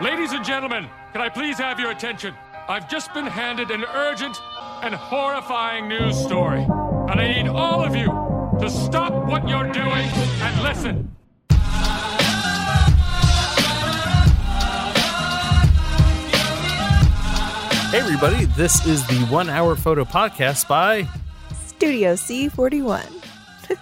Ladies and gentlemen, can I please have your attention? I've just been handed an urgent and horrifying news story. And I need all of you to stop what you're doing and listen. Hey, everybody, this is the one hour photo podcast by. Studio C41.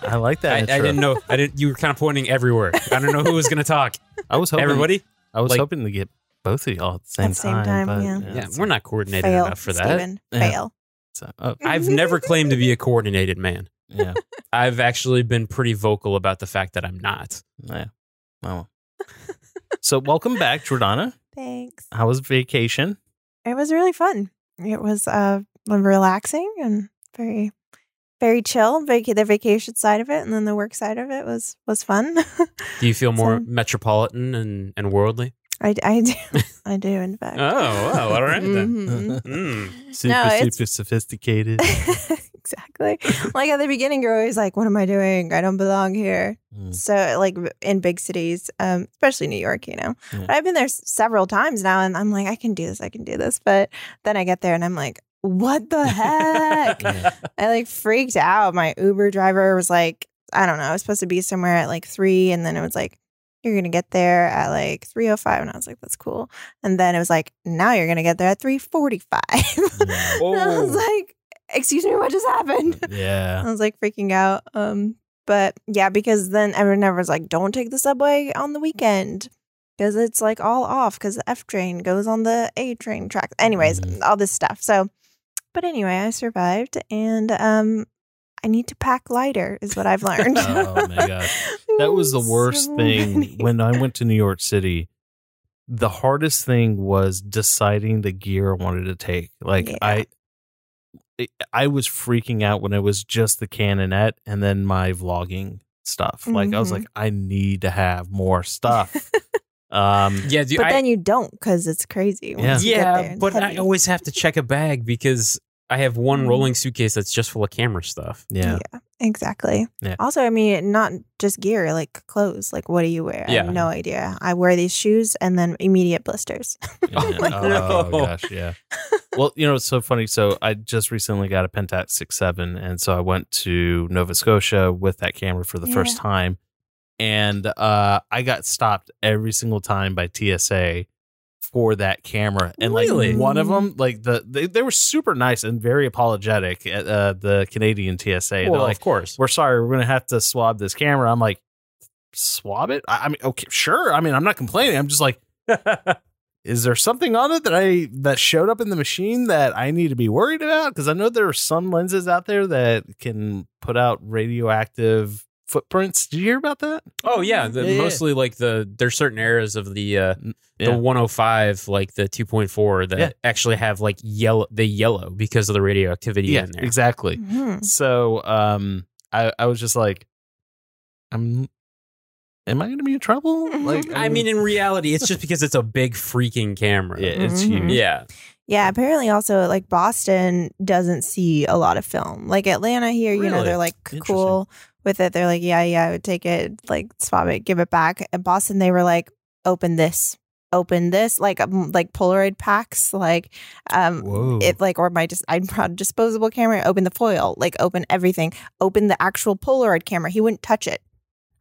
I like that. I, I didn't know. I didn't. You were kind of pointing everywhere. I don't know who was going to talk. I was hoping. Everybody. I was like- hoping to get both of y'all at the same At the same time. time, but, yeah. Yeah, we're not coordinated Fail, enough for that. Steven. Yeah. Fail. So, oh, I've never claimed to be a coordinated man. yeah. I've actually been pretty vocal about the fact that I'm not. Yeah. Oh. so, welcome back, Jordana. Thanks. How was vacation? It was really fun. It was uh relaxing and very very chill. Vac- the vacation side of it and then the work side of it was was fun. Do you feel more So- metropolitan and, and worldly? I, I do. I do in fact. Oh, wow. All right then. Mhm. Mm. Super, No, super sophisticated. exactly. Like at the beginning, you're always like, "What am I doing? I don't belong here." Mm. So, like in big cities, um, especially New York, you know. Yeah. But I've been there s- several times now, and I'm like, I can do this. I can do this. But then I get there, and I'm like, What the heck? I like freaked out. My Uber driver was like, I don't know. I was supposed to be somewhere at like three, and then it was like, you're gonna get there at like three oh five, and I was like, that's cool. And then it was like, now you're gonna get there at three forty five. Yeah. I was Oh. like, excuse me, what just happened? yeah. I was like freaking out. Um, but yeah, because then everyone was like, don't take the subway on the weekend because it's like all off because the F train goes on the A train track. Anyways, Mhm. all this stuff. So, but anyway, I survived and um, I need to pack lighter, is what I've learned. Oh my gosh. That was the worst So thing many- when I went to New York City. The hardest thing was deciding the gear I wanted to take. Like Yeah. I I was freaking out when it was just the Canonet and then my vlogging stuff. Like I was Mhm. like I need to have more stuff. um Yeah, do, but I, then you don't because it's crazy. Yeah. once you get there. yeah, It's but I always have to check a bag because I have one Mm. rolling suitcase that's just full of camera stuff. yeah. Yeah, exactly. Yeah. Also, I mean, not just gear, like clothes. Like, what do you wear? I Yeah. have no idea. I wear these shoes and then immediate blisters. Yeah. my oh God. gosh, yeah. Well, you know, it's so funny. So I just recently got a Pentax six seven, and so I went to Nova Scotia with that camera for the first time, and uh, I got stopped every single time by TSA for that camera, and Really? like one of them, like the they, they were super nice and very apologetic at uh, the Canadian TSA. well, like, of course. "We're sorry, we're gonna have to swab this camera." I'm like, "Swab it?" I, I mean, okay, sure. I mean, I'm not complaining. I'm just like is there something on it that I that showed up in the machine that I need to be worried about? Because I know there are some lenses out there that can put out radioactive footprints. Did you hear about that? oh yeah, the, Yeah, yeah. mostly like the there's certain areas of the uh, Yeah. the 105 like the 2.4 that Yeah. actually have like yellow the yellow because of the radioactivity Yeah, in there. exactly. Mhm. So um I I was just like, I'm am I gonna be in trouble? Like I mean, in reality, it's just because it's a big freaking camera. yeah, it's Mhm. huge. Yeah. Yeah, apparently also like Boston doesn't see a lot of film. Like Atlanta here, you know, they're like cool with it. They're like, yeah, yeah, I would take it, like swap it, give it back. In Boston, they were like, open this, open this, like um, like Polaroid packs, like um, Whoa. it like or my just I brought a disposable camera, open the foil, like open everything, open the actual Polaroid camera. He wouldn't touch it.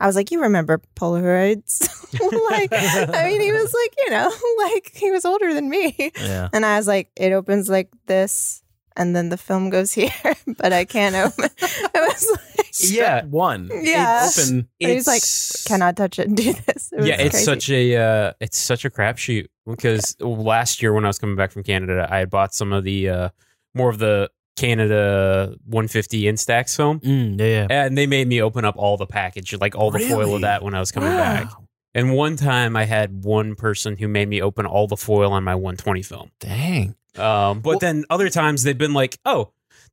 I was like, you remember Polaroids? like, I mean, he was like, you know, like he was older than me. yeah. And I was like, it opens like this, and then the film goes here, but I can't open. it was like, Yeah. One. Yeah. Open. He was like, cannot touch it and do this. It was yeah, it's crazy. such a uh, it's such a crapshoot because last year when I was coming back from Canada, I had bought some of the uh, more of the Canada 150 Instax film, Mm, yeah, yeah. and they made me open up all the package, like all the foil of that when I was coming back. And one time I had one person who made me open all the foil on my 120 film. Dang. Um, but Well- then other times they've been like, oh,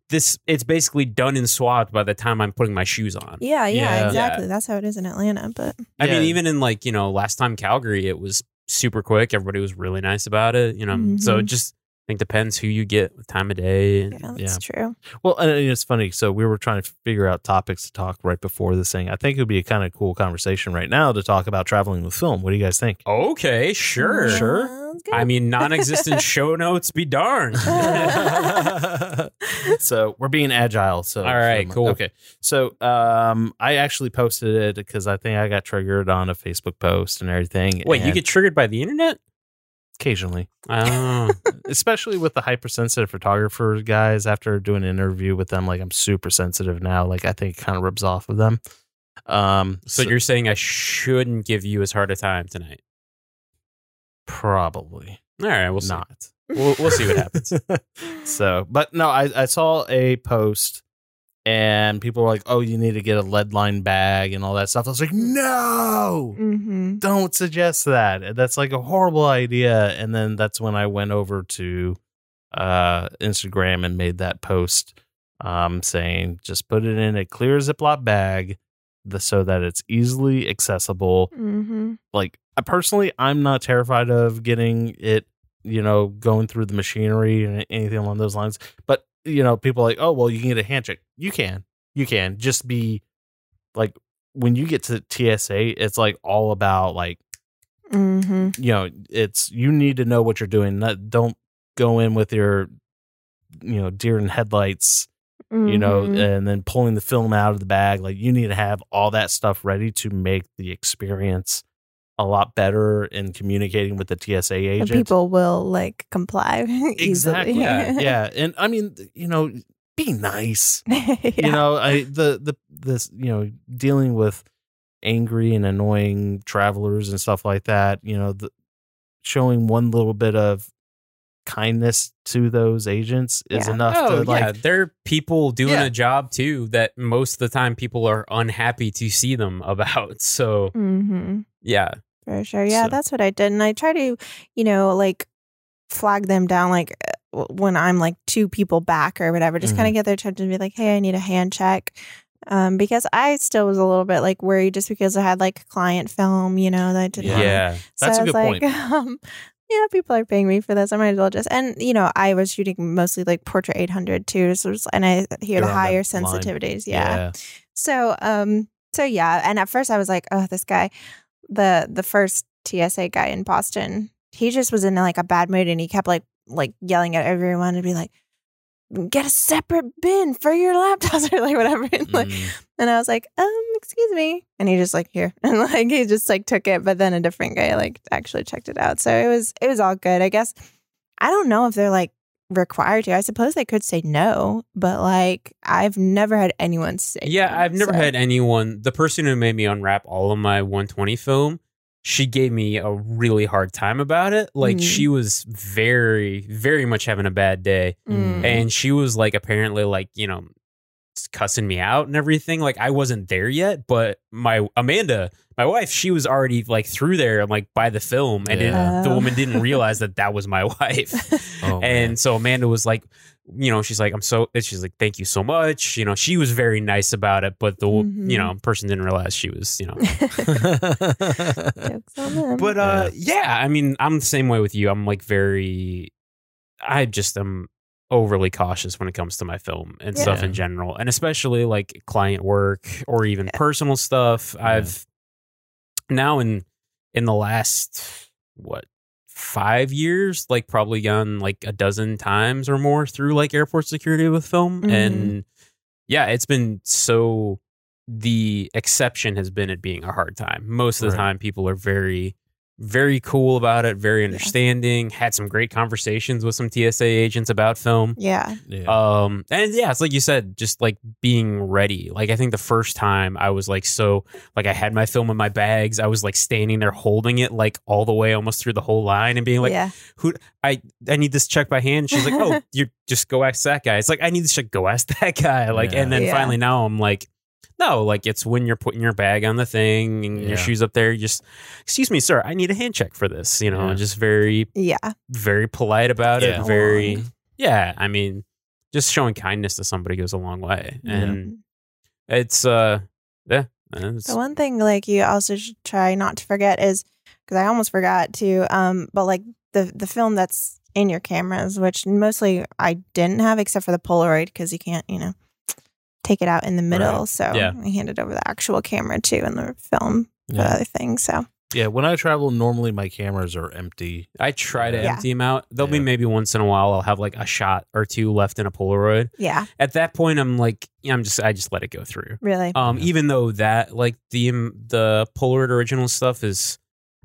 this it's basically done and swabbed by the time I'm putting my shoes on. Yeah, yeah, Yeah. exactly. That's how it is in Atlanta. But I mean, even in like, you know, last time Calgary, it was super quick. Everybody was really nice about it, you know. So Mhm. Just think depends who you get, what time of day. and- Yeah, that's Yeah. true. Well, and it's funny. So we were trying to figure out topics to talk right before this thing. I think it would be a kind of cool conversation right now to talk about traveling with film. What do you guys think? Okay, sure. Sure. I mean, non-existent show notes be darned. so we're being agile. So All right, so- cool. Okay, so um, I actually posted it because I think I got triggered on a Facebook post and everything. Wait, you get triggered by the internet? Occasionally, Oh, especially with the hypersensitive photographer guys. After doing an interview with them, like I'm super sensitive now. Like I think it kind of rubs off of them. Um, so you're saying I shouldn't give you as hard a time tonight? probably All right, we'll see. not. We'll, we'll see what happens. so, but no, I, I saw a post and people were like, oh, you need to get a lead line bag and all that stuff. I was like, no, hmm don't suggest that. That's like a horrible idea. And then that's when I went over to uh, Instagram and made that post um, saying, just put it in a clear Ziploc bag the, so that it's easily accessible hmm like I personally I'm not terrified of getting it, you know, going through the machinery and anything along those lines. But you know, people like, oh well, you can get a handshake. You can, you can just be like when you get to TSA, it's like all about like hmm you know, it's you need to know what you're doing. Not, don't go in with your you know deer in headlights you know, Mhm. and then pulling the film out of the bag. Like you need to have all that stuff ready to make the experience a lot better in communicating with the TSA And people will like comply exactly. Yeah, yeah. And I mean, you know, be nice. yeah. You know, I the the this you know dealing with angry and annoying travelers and stuff like that. You know, the, showing one little bit of kindness to those agents is Yeah. enough Oh, to like yeah. They're people doing Yeah. a job too that most of the time people are unhappy to see them about. So, hmm yeah. For sure. Yeah, So- that's what I did. And I try to, you know, like flag them down like uh, when I'm like two people back or whatever, just Mm-hmm. kind of get their attention and be like, hey, I need a hand check. Um, because I still was a little bit like worried just because I had like client film, you know, that I didn't Yeah. Yeah. That's so a I was good like, Um, yeah, people are paying me for this. I might as well just and you know, I was shooting mostly like portrait 800 too, so it's- and I hear You're the higher sensitivities. yeah. So um so yeah, and at first I was like, oh, this guy, the the first TSA guy in Boston, he just was in like a bad mood and he kept like like yelling at everyone and be like, get a separate bin for your laptops or like whatever. And, like, Mm. and I was like, um, excuse me. And he just like here. And like he just like took it, but then a different guy like actually checked it out. So it was it was all good. I guess I don't know if they're like required to. I suppose they could say no, but like I've never had anyone say Yeah, no, I've never so- had anyone. The person who made me unwrap all of my 120 film, she gave me a really hard time about it. Like Mhm. she was very, very much having a bad day, Mm. and she was like apparently like you know cussing me out and everything. Like I wasn't there yet, but my Amanda, my wife, she was already like through there, like by the film, and it- Yeah. the Oh. woman didn't realize that that was my wife. Oh, man. and so Amanda was like, you know, she's like, I'm so, she's like, thank you so much. You know, she was very nice about it, but the, Mhm. you know, person didn't realize she was, you know. Jokes on them. But uh, yeah, I mean, I'm the same way with you. I'm like very, I just am overly cautious when it comes to my film and stuff in general, and especially like client work or even personal stuff. I've now in in the last what five years, like probably gone like a dozen times or more through like airport security with film, Mhm. and yeah, it's been so. The exception has been it being a hard time. Most of the Right. time, people are very, very cool about it, very understanding. Had some great conversations with some TSA agents about film. yeah. yeah. Um, and yeah, it's like you said, just like being ready. Like I think the first time I was like so like I had my film in my bags. I was like standing there holding it like all the way almost through the whole line and being like, yeah. "Who? I I need this check by hand." She's like, "Oh, you just go ask that guy." It's like I need this check. Go ask that guy. Like, Yeah. and then Yeah. finally now I'm like. No, like it's when you're putting your bag on the thing and Yeah. your shoes up there. You just, excuse me, sir, I need a hand check for this. You know, Yeah. just very Yeah. very polite about Yeah. it. Very, yeah. I mean, just showing kindness to somebody goes a long way, and it's uh, yeah. It's, The one thing like you also should try not to forget is because I almost forgot to um, but like the the film that's in your cameras, which mostly I didn't have except for the Polaroid because you can't, you know, take it out in the middle. Right. So Yeah. I handed over the actual camera too and the film, the Yeah. other thing. So Yeah, when I travel, normally my cameras are empty. I try to Yeah. empty them out. There'll be maybe once in a while I'll have like a shot or two left in a Polaroid. yeah, At that point, I'm like, yeah, I'm just I just let it go through. really Um, Yeah. even though that like the the Polaroid original stuff is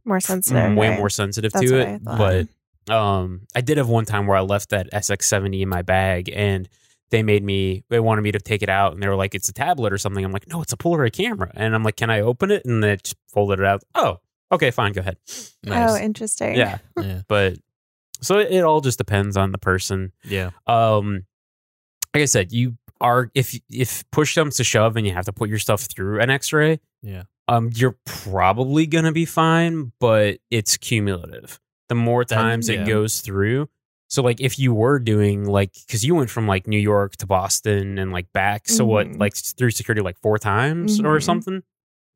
more sensitive. mm, way right? more sensitive That's to it, but um, I did have one time where I left that SX70 in my bag and they made me they wanted me to take it out and they were like it's a tablet or something. I'm like, no, it's a Polaroid camera, and I'm like, can I open it? And they folded it out. Oh, okay, fine, go ahead. Oh, interesting. Yeah, yeah. but so it, it all just depends on the person. Yeah. Um, like I said, you are if if push comes to shove and you have to put your stuff through an X-ray, Yeah. um, you're probably gonna be fine, but it's cumulative. The more That- times yeah. it goes through. So like if you were doing like because you went from like New York to Boston and like back, so what Mhm. like through security like four times or Mhm. something,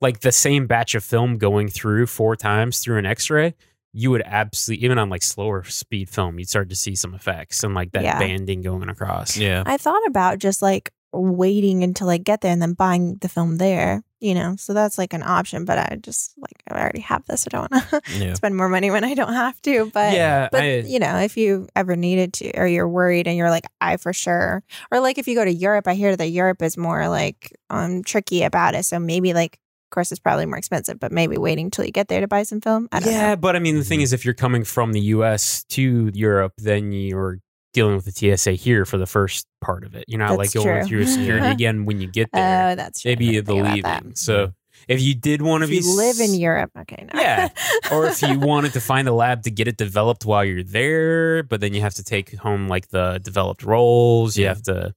like the same batch of film going through four times through an X-ray, you would absolutely even on like slower speed film, you'd start to see some effects and like that Yeah. banding going across. Yeah. I thought about just like waiting until I get there and then buying the film there, you know. So that's like an option, but I just like I already have this. I don't want to Yeah. spend more money when I don't have to. But yeah, but I- you know, if you ever needed to, or you're worried and you're like, I for sure, or like if you go to Europe, I hear that Europe is more like um tricky about it. So maybe like, of course, it's probably more expensive, but maybe waiting till you get there to buy some film. I don't yeah, know. but I mean, the thing is, if you're coming from the U.S. to Europe, then you're dealing with the TSA here for the first part of it. You're not like going true. through security again when you get there. Oh, that's true. Maybe the didn't think about leaving. that. So if you did want to be you live in Europe, okay, no. Yeah. or if you wanted to find a lab to get it developed while you're there, but then you have to take home like the developed rolls. You have to,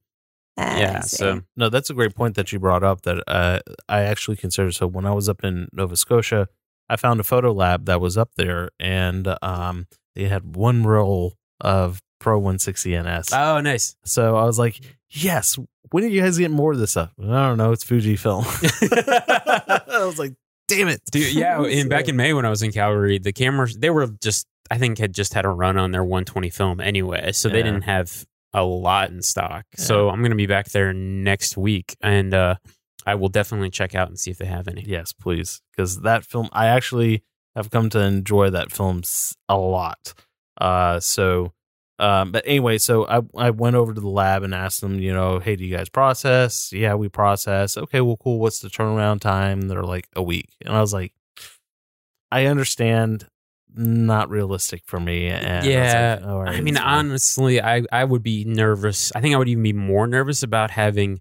I yeah. So No, that's a great point that you brought up that uh, I actually considered. So when I was up in Nova Scotia, I found a photo lab that was up there, and um, they had one roll of Pro 160NS. oh, nice. so I was like, yes. When are you guys getting more of this stuff? I don't know. It's Fujifilm. I was like, damn it, Dude, yeah. In, back in May when I was in Calgary, the cameras they were just I think had just had a run on their 120 film anyway, so they didn't have a lot in stock. So I'm gonna be back there next week, and uh, I will definitely check out and see if they have any. Yes, please. Because that film, I actually have come to enjoy that film a lot. Uh, so, um, but anyway, so I, I went over to the lab and asked them, you know, hey, do you guys process? Yeah, we process. Okay, well, cool. What's the turnaround time? They're like a week. And I was like, I understand, not realistic for me. And I was yeah, like, all right, I mean, honestly, I I would be nervous. I think I would even be more nervous about having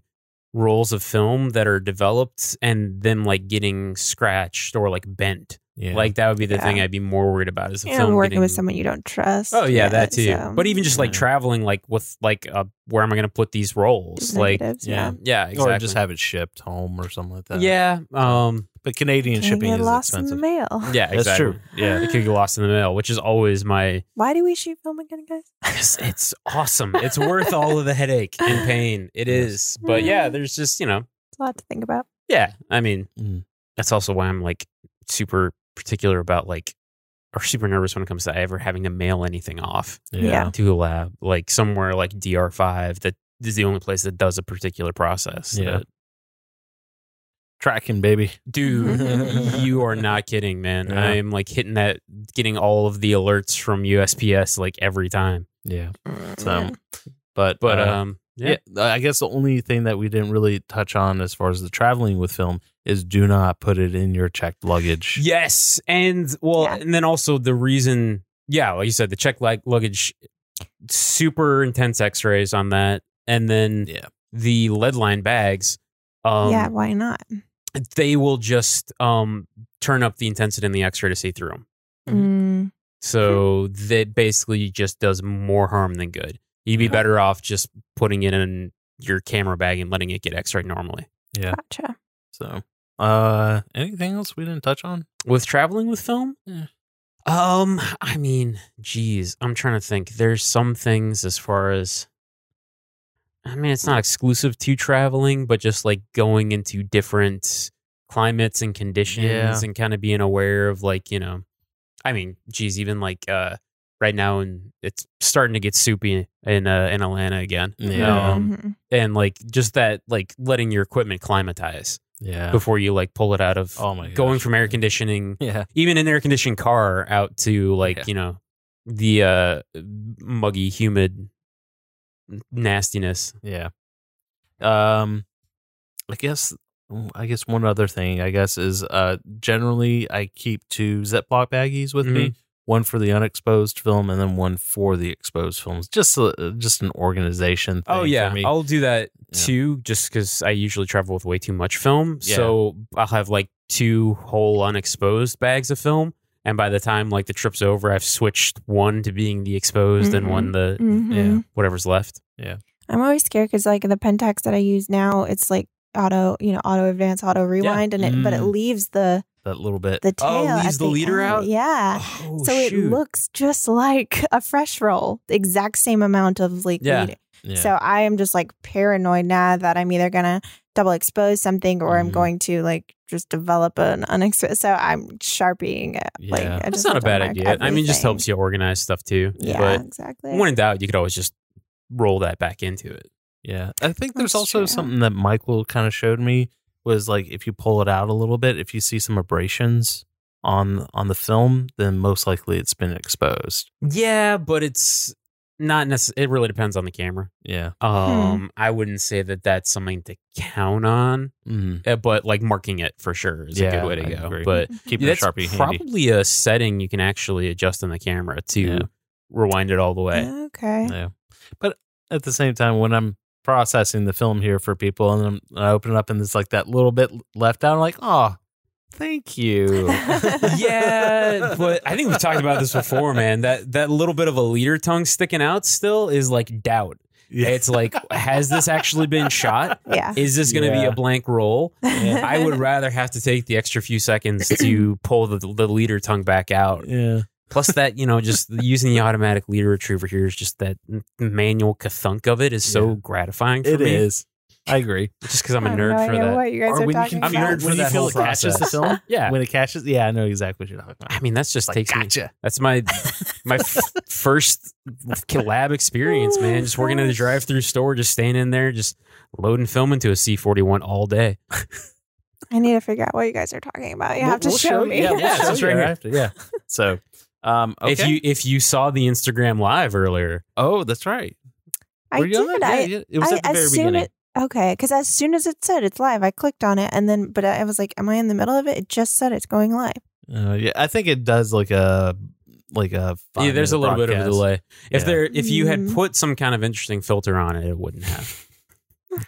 rolls of film that are developed and them like getting scratched or like bent. Yeah. Like that would be the Yeah. thing I'd be more worried about is the Yeah, film working getting- with someone you don't trust. Oh yeah, that too. so- But even just like traveling, like with like, uh, where am I going to put these rolls? Like, negatives, yeah. yeah, exactly. or just have it shipped home or something like that. yeah, um, But Canadian Can shipping get is lost in the mail. yeah, That's true. Yeah. it could get lost in the mail, which is always my. Why do we shoot film again, guys? It's, it's awesome. It's worth all of the headache and pain. It is. But yeah, there's just you know, It's a lot to think about. yeah. I mean, Mm. that's also why I'm like super particular about like, are super nervous when it comes to ever having to mail anything off Yeah. to a lab, like somewhere like DR5 that is the only place that does a particular process. Yeah. that- Tracking, baby. Dude, you are not kidding, man. Yeah. I'm like hitting that, getting all of the alerts from USPS like every time. Yeah. Mm, So, yeah. but But uh, um, yeah, yeah. I guess the only thing that we didn't really touch on as far as the traveling with film is do not put it in your checked luggage. yes, and well, Yeah. and then also the reason, yeah, like you said, the checked like luggage, super intense X-rays on that, and then Yeah. the lead line bags. Um, yeah, why not? they will just um turn up the intensity in the X-ray to see through them. Mm, So that basically just does more harm than good. You'd be Okay. better off just putting it in your camera bag and letting it get x-rayed normally. Yeah. gotcha. So, uh, anything else we didn't touch on? With traveling with film? Yeah. Um, I mean, geez, I'm trying to think. There's some things as far as I mean, it's not exclusive to traveling, but just like going into different climates and conditions Yeah. and kind of being aware of like, you know, I mean, geez, even like uh right now, and it's starting to get soupy in uh, in Atlanta again. Yeah. Um, Mhm. and like just that, like letting your equipment climatize Yeah. before you like pull it out of Oh my going from air conditioning, Yeah. even an air conditioned car, out to like Yeah. you know the uh, muggy, humid nastiness. Yeah. Um, I guess. I guess one other thing, I guess, is uh, generally I keep two Ziploc baggies with me, one for the unexposed film and then one for the exposed films. Just a, just an organization. Thing Oh yeah, for me. I'll do that Yeah. too. Just because I usually travel with way too much film, Yeah. so I'll have like two whole unexposed bags of film, and by the time like the trip's over, I've switched one to being the exposed and one the Mhm. Yeah. whatever's left. Yeah, I'm always scared because like the Pentax that I use now, it's like auto, you know, auto advance, auto rewind, and it but it Mm. leaves the that little bit. the tail. Oh, leaves the leader end. out? Yeah. Oh, so it looks just like a fresh roll, the exact same amount of like Yeah. leader. yeah. So I am just like paranoid now that I'm either gonna double expose something or I'm Mhm. going to like just develop an unexposed. So I'm sharpieing it. Like Yeah. I That's not a bad mark idea. I mean, it just helps you organize stuff too. Yeah, But exactly. when in doubt, you could always just roll that back into it. Yeah, I think there's That's also true. something that Michael kind of showed me was like if you pull it out a little bit, if you see some abrasions on on the film, then most likely it's been exposed. Yeah, but it's not necessarily. It really depends on the camera. Yeah, Um, I wouldn't say that that's something to count on, mm. but like marking it for sure is a good way to I go. agree. But keeping that's a sharpie handy. probably a setting you can actually adjust on the camera to Yeah. rewind it all the way. Okay. Yeah, but at the same time, when I'm processing the film here for people, and I'm, I open it up and it's like that little bit left out, I'm like, oh, thank you. yeah, but I think we've talked about this before, man. That that little bit of a leader tongue sticking out still is like doubt. Yeah. It's like, has this actually been shot? Yeah. Is this going to be a blank roll? I would rather have to take the extra few seconds to pull the, the leader tongue back out. yeah, Plus, that you know, just using the automatic leader retriever here is just that manual kathunk of it is so Yeah. gratifying for it me. is. I agree. Just because I'm a nerd for that. What you guys Or are when you talking can, I'm a nerd for when you that feel whole it catches the film. Yeah. when it catches, yeah, I know exactly what you're talking about. I mean, that's just Like, takes me. gotcha. That's my my f- first lab experience, oh, man. Just working in the drive-through store, just staying in there, just loading film into a C41 all day. I need to figure out what you guys are talking about. You We'll- have to we'll show you. me. Yeah, we'll Yeah, show right here. after, yeah. So, um, okay. If you if you saw the Instagram live earlier, oh, that's right. I Were you on did. that? I, yeah, yeah. It was I, at the as very beginning. As, okay, because as soon as it said it's live, I clicked on it, and then but I was like, "Am I in the middle of it?" It just said it's going live. Uh, yeah, I think it does like a like a yeah, there's a five-minute little bit of a delay. If Yeah. there if you had Mm. put some kind of interesting filter on it, it wouldn't have.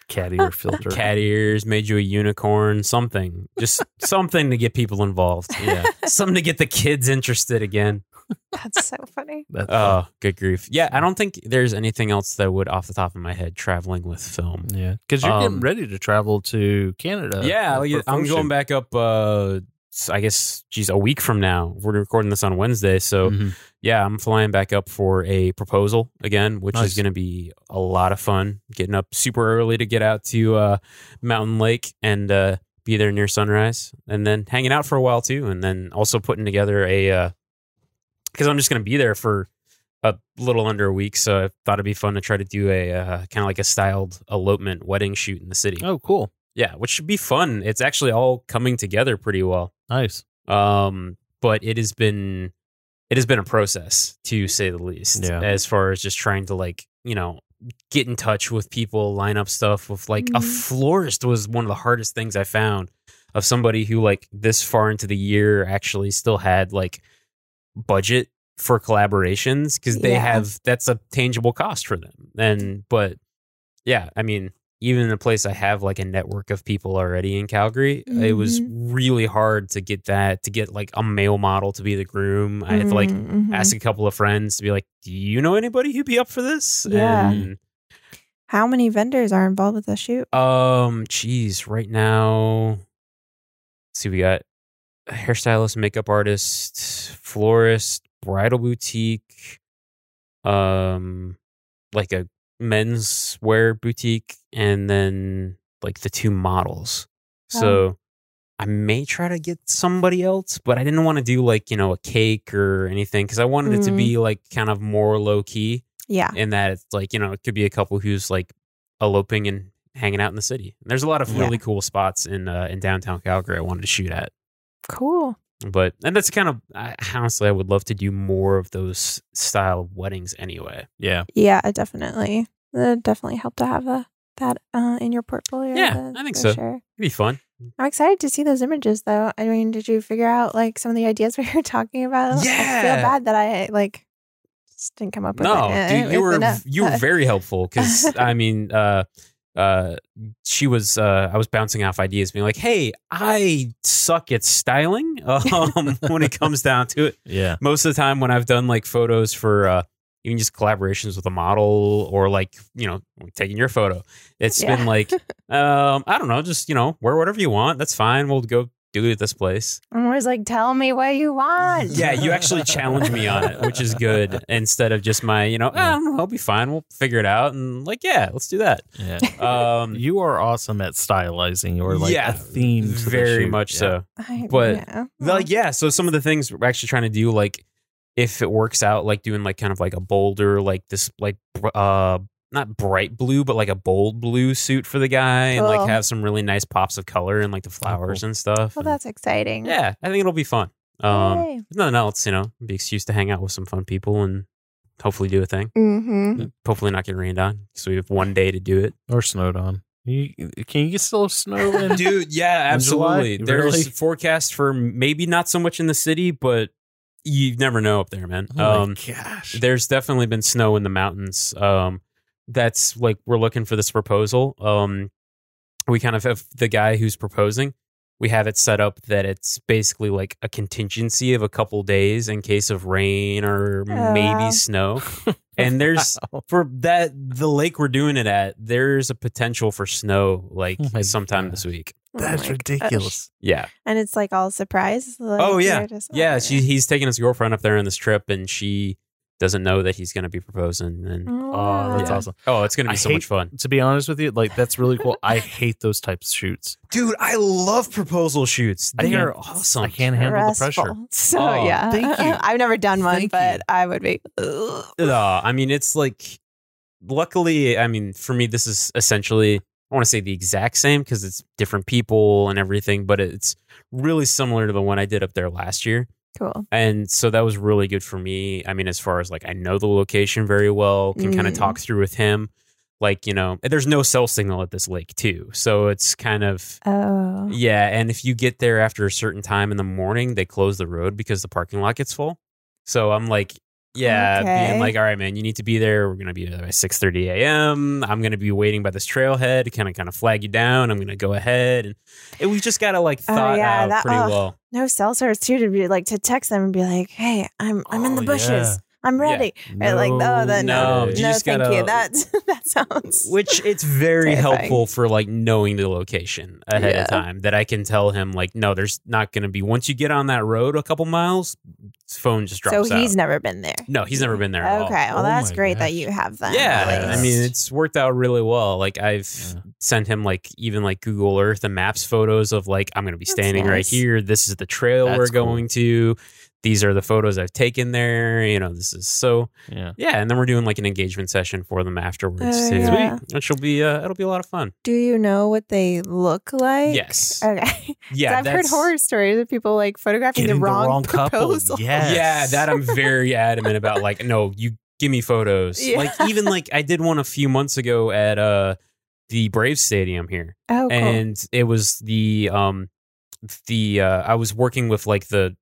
Cat ear filter. Cat ears, made you a unicorn, something. Just something to get people involved. Yeah, Something to get the kids interested again. That's so funny. that's Oh, good grief. Yeah, I don't think there's anything else that would off the top of my head traveling with film. yeah. Because you're Um, getting ready to travel to Canada. yeah, like, I'm going back up uh I guess geez, a week from now. We're recording this on Wednesday, so Mhm. yeah, I'm flying back up for a proposal again, which Nice. is going to be a lot of fun. Getting up super early to get out to uh, Moraine Lake and uh, be there near sunrise, and then hanging out for a while too, and then also putting together a because I'm just going to be there for a little under a week, so I thought it'd be fun to try to do a uh, kind of like a styled elopement wedding shoot in the city. Oh, cool. Yeah, which should be fun. It's actually all coming together pretty well. Nice. Um, but it has been it has been a process to say the least. Yeah. As far as just trying to like, you know, get in touch with people, line up stuff with like a Mhm. florist was one of the hardest things I found of somebody who like this far into the year actually still had like budget for collaborations because they Yeah. have that's a tangible cost for them. And but yeah, I mean, even in a place I have like a network of people already in Calgary, it was Mm-hmm. really hard to get that to get like a male model to be the groom. I had to like Mhm, mhm. ask a couple of friends to be like, "Do you know anybody who'd be up for this?" Yeah. And How many vendors are involved with the shoot? um, geez, right now, let's see, we got hairstylist, makeup artist, florist, bridal boutique, um, like a men's wear boutique, and then like the two models. So I may try to get somebody else, but I didn't want to do like, you know, a cake or anything because I wanted it to be like kind of more low key Yeah. in that it's like, you know, it could be a couple who's like eloping and hanging out in the city. And there's a lot of Yeah. really cool spots in uh, in downtown Calgary I wanted to shoot at. Cool. But and that's kind of I, honestly I would love to do more of those style of weddings anyway. Yeah. Yeah, definitely. It definitely helped to have a, that uh, in your portfolio. Yeah, that- I think so. Sure. It'd be fun. I'm excited to see those images, though. I mean, did you figure out like some of the ideas we were talking about? yeah I Yeah. feel bad that I like just didn't come up with No, it. dude, with you were enough. you were very helpful because I mean, uh, uh, she was. Uh, I was bouncing off ideas, being like, "Hey, I suck at styling." Um, when it comes down to it, Yeah. most of the time when I've done like photos for uh, even just collaborations with a model or like you know taking your photo, it's Yeah. been like, um, I don't know, just you know wear whatever you want. That's fine. We'll go do it at this place. I'm always like, tell me what you want. Yeah, you actually challenge me on it, which is good. Instead of just my, you know, "Ah, I don't know, I'll be fine. We'll figure it out. And like, yeah, let's do that. Yeah. Um, you are awesome at stylizing or like yeah, a theme. to the very shoot. much Yeah. so. I, But, yeah. Like, yeah. So some of the things we're actually trying to do, like, if it works out, like doing like kind of like a bolder, like this, like, uh, not bright blue, but like a bold blue suit for the guy, and like have some really nice pops of color and like the flowers and stuff. well, And, that's exciting. yeah, I think it'll be fun. Um, nothing else, you know, be excuse to hang out with some fun people and hopefully do a thing. Mm-hmm. Hopefully not get rained on So we have one day to do it. Or snowed on. You, can you still snow in? Dude, yeah, In July? absolutely. There's Really? forecast for maybe not so much in the city, but you never know up there, man. Oh um, my gosh. there's definitely been snow in the mountains. Um, that's like we're looking for this proposal. Um, we kind of have the guy who's proposing. We have it set up that it's basically like a contingency of a couple days in case of rain or maybe snow. And there's Wow. for that the lake we're doing it at. There's a potential for snow like Oh sometime God. this week. Oh That's gosh. ridiculous. Yeah. And it's like all surprise. Like, Oh, yeah. you're Yeah, oh, she he's taking his girlfriend up there on this trip, and she doesn't know that he's going to be proposing. And Oh, that's Yeah. awesome. oh, it's going to be I so hate- much fun, To be honest with you, like that's really cool. I hate those types of shoots. dude. I love proposal shoots. They are awesome. I can't handle the pressure. So Oh, yeah, thank you. I've never done one, Thank but you. I would be. ugh. Uh, I mean, it's like, luckily, I mean, for me, this is essentially, I want to say the exact same because it's different people and everything, but it's really similar to the one I did up there last year. Cool. And so that was really good for me. I mean, as far as like, I know the location very well, can kind of Mm. talk through with him. Like, you know, there's no cell signal at this lake, too. So it's kind of, Oh, yeah. And if you get there after a certain time in the morning, they close the road because the parking lot gets full. So I'm like, yeah, Okay. being like, all right, man, you need to be there. We're gonna be there by six thirty a.m. I'm gonna be waiting by this trailhead to kind of kind of flag you down. I'm gonna go ahead and, and we just gotta like Oh, thought yeah, out that- pretty oh. well. no cell service too to be like to text them and be like, "Hey, I'm I'm in the Oh, bushes. yeah. I'm ready." Right, like, oh, then no, no, you no, just thank gotta- you. That that sounds. Which it's very Terrifying. helpful for like knowing the location ahead Yeah. of time. That I can tell him like, no, there's not gonna be. Once you get on that road a couple miles, his phone just so drops out. he's never been there. no, he's never been there. at all. Okay, well Oh that's my great that you have that. Yeah, at I mean it's worked out really well. Like I've Yeah. sent him like even like Google Earth and Maps photos of like I'm going to be That's standing right here. This is the trail we're That's cool. going to. These are the photos I've taken there. You know, this is so Yeah. yeah. And then we're doing like an engagement session for them afterwards Oh, too, yeah. which will be uh, it'll be a lot of fun. Do you know what they look like? Yes, Okay. yeah. I've heard horror stories of people like photographing Getting the wrong, proposal. Yes. Yeah, that I'm very adamant about. Like, no, you give me photos. Yeah. Like even like I did one a few months ago at uh the Braves Stadium here. Oh, cool. and it was the um the uh I was working with like the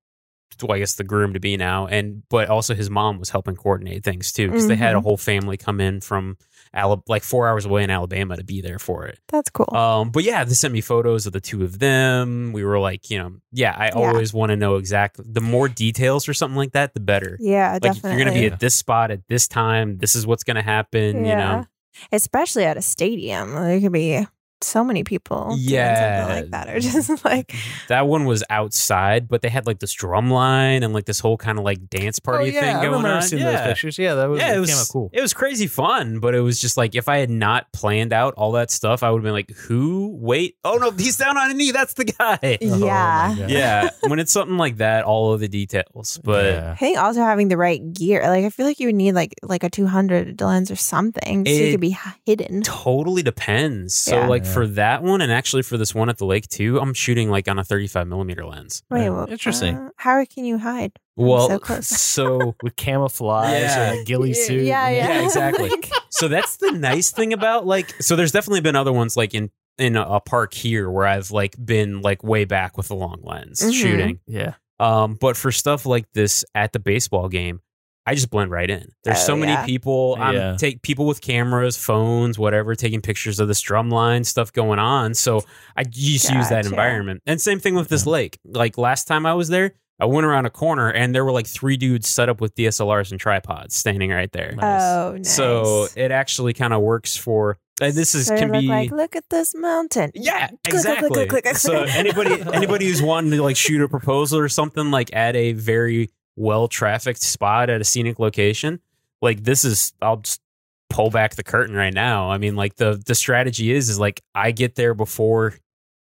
well, I guess the groom to be now and but also his mom was helping coordinate things too because they had a Mhm. whole family come in from Ala- like 4 hours away in Alabama to be there for it. that's cool. Um but yeah, they sent me photos of the two of them. We were like, you know, yeah, I always want to know exactly the more details or something like that the better. yeah, Like definitely. you're going to be at this spot at this time, this is what's going to happen, you know. especially at a stadium. it could be so many people Yeah. like that are just like That one was outside, but they had like this drum line and like this whole kind of like dance oh, party oh, yeah, thing I going remember on. seeing yeah. those pictures. Yeah, that was yeah, it, it was came out cool. It was crazy fun, but it was just like if I had not planned out all that stuff, I would have been like, "Who? Wait! Oh no, he's down on a knee. That's the guy." Oh, yeah God. yeah, when it's something like that, all of the details. But Yeah. I think also having the right gear. Like I feel like you would need like like a 200 lens or something so you could be hidden. totally depends. So Yeah. like Yeah. for that one, and actually for this one at the lake too, I'm shooting like on a 35 millimeter lens. Wait, Yeah. well, Interesting. uh, how can you hide? Well, so close. so with camouflage Yeah. and a ghillie suit. Yeah, yeah, Yeah, exactly. So that's the nice thing about like so there's definitely been other ones like in in a, a park here where I've like been like way back with a long lens Mhm. shooting. yeah. Um, but for stuff like this at the baseball game, I just blend right in. There's Oh, so many yeah. people. I'm Yeah. take people with cameras, phones, whatever, taking pictures of this drum line stuff going on. So I just use that environment. And same thing with this lake. Like last time I was there, I went around a corner and there were like three dudes set up with DSLRs and tripods standing right there. Nice. Oh, nice. So it actually kind of works for. And this is Sort of can look be like, look at this mountain. yeah, Click, click, exactly. click, click, click. So anybody anybody who's wanting to like shoot a proposal or something like at a very well trafficked spot at a scenic location, like this is I'll just pull back the curtain right now. I mean, like the the strategy is is like I get there before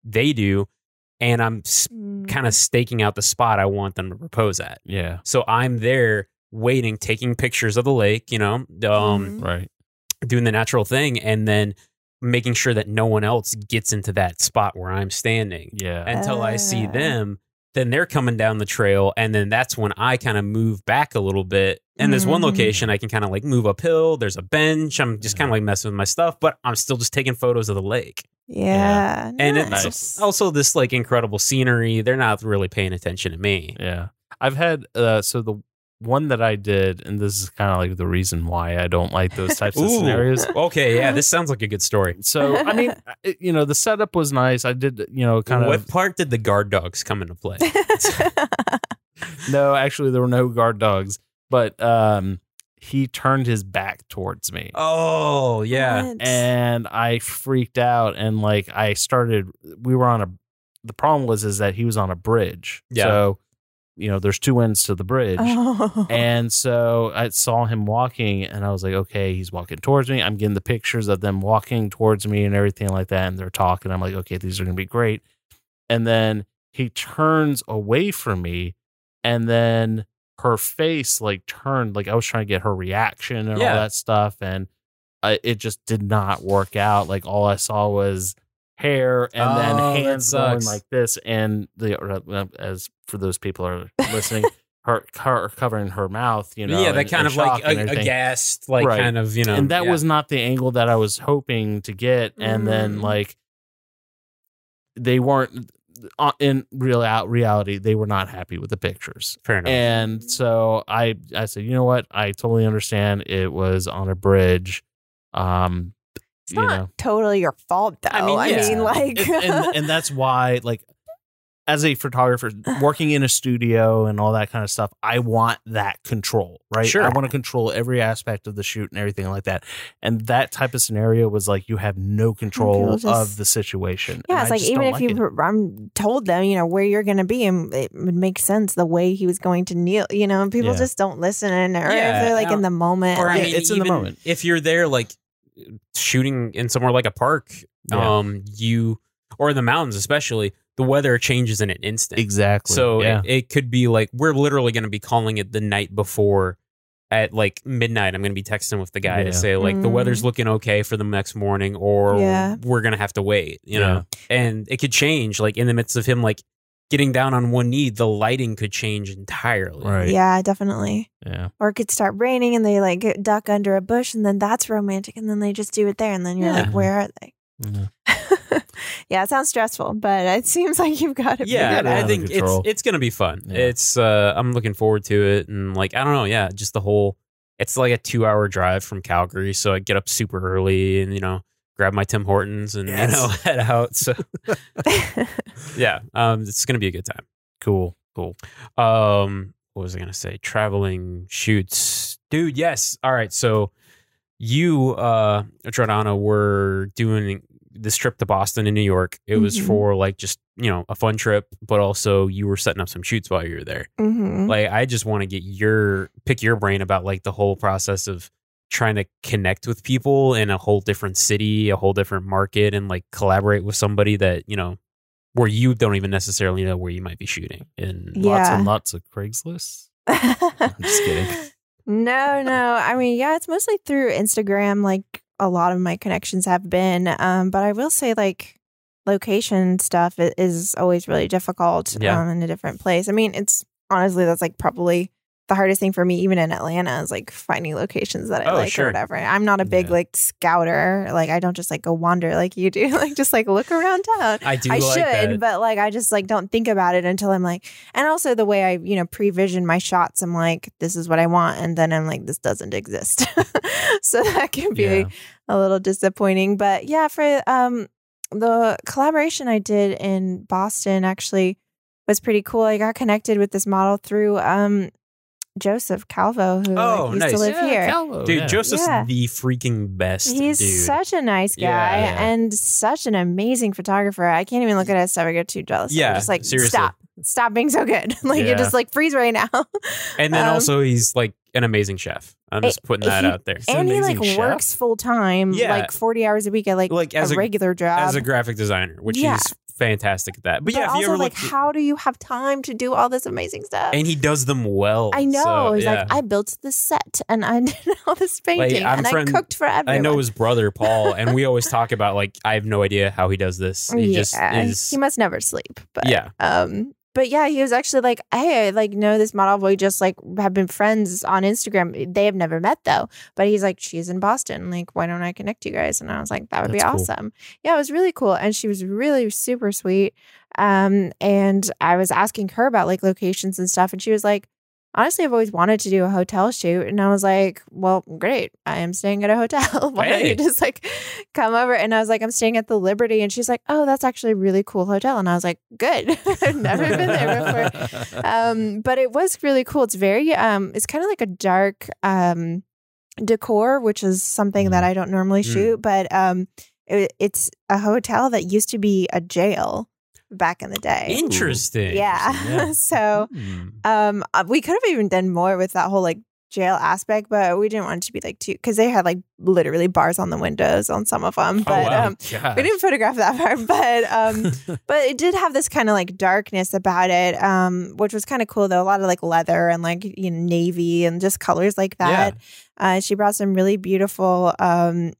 they do, and I'm Mm. kind of staking out the spot I want them to propose at. Yeah. So I'm there waiting, taking pictures of the lake, you know, um, Mhm. Right. doing the natural thing, and then making sure that no one else gets into that spot where I'm standing Yeah. until I see Ah. them. Then they're coming down the trail, and then that's when I kind of move back a little bit. And there's one Mhm. location I can kind of like move uphill. There's a bench. I'm just kind of like messing with my stuff, but I'm still just taking photos of the lake. Yeah. And nice. it's also this like incredible scenery. They're not really paying attention to me. Yeah. I've had uh so the one that I did, and this is kind of like the reason why I don't like those types of Ooh. scenarios. Okay, yeah, this sounds like a good story. So I mean, it- you know, the setup was nice. I did, you know, kind what of. What part did the guard dogs come into play? No, actually, there were no guard dogs, but um, he turned his back towards me, oh, yeah. What? and I freaked out, and like I started. We were on a. The problem was is that he was on a bridge, Yeah. so you know, there's two ends to the bridge. Oh. And so I saw him walking, and I was like, okay, he's walking towards me. I'm getting the pictures of them walking towards me and everything like that. And they're talking. I'm like, okay, these are going to be great. And then he turns away from me, and then her face like turned, like I was trying to get her reaction and Yeah. all that stuff. And I, it just did not work out. Like all I saw was hair and then Oh, that hands going like this. And the, uh, as for those people are listening, her, her covering her mouth, you know. yeah, that and- kind and of like a, aghast, like Right. kind of, you know. and that yeah. was not the angle that I was hoping to get. And then Mm. like they weren't uh, in real out reality, they were not happy with the pictures. fair enough. And so I I said, you know what? I totally understand. It was on a bridge. Um, It's you not know, totally your fault, though. I I mean, mean, like, and, and and that's why like as a photographer working in a studio and all that kind of stuff i want that control right Sure. i want to control every aspect of the shoot and everything like that and that type of scenario was like you have no control just- of the situation yeah, And it's I like even don't if you, it. I'm told them, you know, where you're going to be, and it would make sense the way he was going to kneel. You know, and people Yeah. just don't listen, or Yeah, if they're like in the moment. or I mean, it's in the moment. If you're there, like shooting in somewhere like a park, Yeah. um, you or in the mountains, especially, the weather changes in an instant. exactly So yeah it, it could be like we're literally going to be calling it the night before at like midnight. I'm going to be texting with the guy Yeah. to say like the Mm. weather's looking okay for the next morning, or Yeah. we're going to have to wait. You Yeah. know, and it could change like in the midst of him like getting down on one knee. The lighting could change entirely. right Yeah, definitely. yeah Or it could start raining and they like get- duck under a bush and then that's romantic and then they just do it there and then you're Yeah. like, where are they? Yeah. yeah, it sounds stressful, but it seems like you've got it. yeah, figured I out. think it's it's gonna be fun. Yeah. It's uh, I'm looking forward to it, and like I don't know, yeah, just the whole. It's like a two hour drive from Calgary, so I get up super early and you know grab my Tim Hortons and Yes. you know head out. So yeah, um, it's gonna be a good time. cool cool Um, what was I gonna say? Traveling shoots, dude. Yes. All right. So you, uh, Jordana, were doing this trip to Boston and New York. It was Mhm. for like just you know a fun trip, but also you were setting up some shoots while you were there. Mhm. Like I just want to get your pick your brain about like the whole process of trying to connect with people in a whole different city, a whole different market, and like collaborate with somebody that you know where you don't even necessarily know where you might be shooting. And Lots and lots of Craigslist. I'm just kidding. No, no. I mean, yeah, it's mostly through Instagram. Like a lot of my connections have been. Um, but I will say, like, location stuff is always really difficult Yeah. um, in a different place. I mean, it's honestly that's like probably the hardest thing for me, even in Atlanta, is like finding locations that I Oh, like sure. or whatever. I'm not a big Yeah. like scouter. Like, I don't just like go wander like you do. like, just like look around town. I do I like should, that. but like I just like don't think about it until I'm like, and also the way I you know pre-vision my shots, I'm like, this is what I want, and then I'm like, this doesn't exist, so that can be Yeah. a little disappointing. But yeah, for um the collaboration I did in Boston actually was pretty cool. I got connected with this model through um Joseph Calvo, who like, Oh, used nice. to live here. Calvo, Dude, yeah. Joseph's Yeah. the freaking best. He's dude. such a nice guy Yeah, yeah. and such an amazing photographer. I can't even look at his stuff. I get too jealous. I'm Yeah, just like seriously. stop, stop being so good. like Yeah. you're just like freeze right now. and then Um, also he's like an amazing chef. I'm just putting that he- out there. an and he like chef. works full time, Yeah. like 40 hours a week at like, Like, as a a- regular job. As a graphic designer, which Yeah. Fantastic at that. But, but yeah, if also you ever like, how do you have time to do all this amazing stuff? and he does them well. I know. So, He's yeah. like, I built the set and I did all this painting I'm and friend- I cooked for everyone. I know his brother Paul, and we always talk about like I have no idea how he does this. He yeah, just is. he must never sleep. But yeah, Um, but yeah, he was actually like, "Hey, I like know this model. We just like have been friends on Instagram. They have never met though." But he's like, "She's in Boston. Like, why don't I connect you guys?" And I was like, "That would be That's cool. awesome." Yeah, it was really cool, and she was really super sweet. Um, and I was asking her about like locations and stuff, and she was like. Honestly, I've always wanted to do a hotel shoot. And I was like, well, great. I am staying at a hotel. Why don't you just like come over? And I was like, I'm staying at the Liberty. And she's like, oh, that's actually a really cool hotel. And I was like, good. I've never been there before. Um, but it was really cool. It's very, um, it's kind of like a dark um, decor, which is something that I don't normally Mm. shoot. But um, it, it's a hotel that used to be a jail back in the day. interesting. Yeah. yeah. so Hmm. um, uh, we could have even done more with that whole like jail aspect, but we didn't want it to be like too because they had like literally bars on the windows on some of them. Oh, But wow. um, Gosh. we didn't photograph that part, but um, but it did have this kind of like darkness about it, um, which was kind of cool though. A lot of like leather and like you know navy and just colors like that. Uh, she brought some really beautiful um,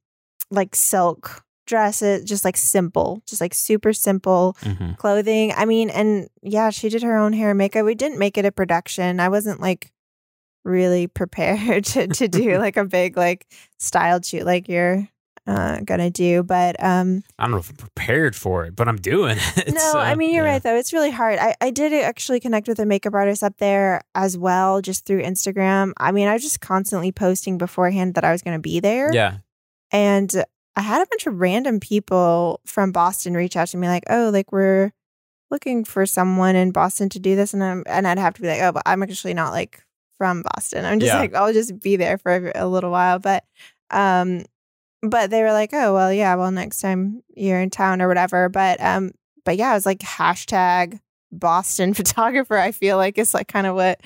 like silk dresses, just like simple, just like super simple Mhm. clothing. I mean, and yeah, she did her own hair and makeup. We didn't make it a production. I wasn't like really prepared to, to do like a big like styled shoot like you're uh gonna do. But um I don't know if I'm prepared for it, but I'm doing it. no, so, I mean you're yeah. right though. It's really hard. I, I did actually connect with a makeup artist up there as well, just through Instagram. I mean, I was just constantly posting beforehand that I was gonna be there. Yeah. And I had a bunch of random people from Boston reach out to me like, "Oh, like we're looking for someone in Boston to do this," and I'm and I'd have to be like, "Oh, but I'm actually not like from Boston. I'm just Yeah. like I'll just be there for a little while." But um, but they were like, "Oh, well, yeah, well, next time you're in town or whatever." But um, but yeah, I was like hashtag Boston photographer. I feel like it's like kind of what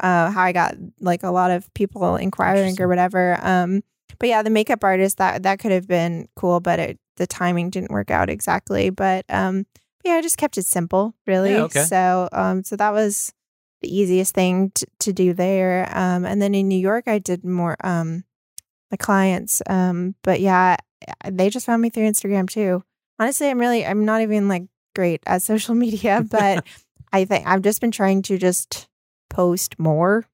uh how I got like a lot of people inquiring or whatever. Um but yeah, the makeup artist that that could have been cool, but it the timing didn't work out exactly. But um, yeah, I just kept it simple, really. Yeah, okay. So um, so that was the easiest thing to, to do there. Um, and then in New York, I did more um, my clients. Um, but yeah, they just found me through Instagram too. Honestly, I'm really I'm not even like great at social media, but I think I've just been trying to just post more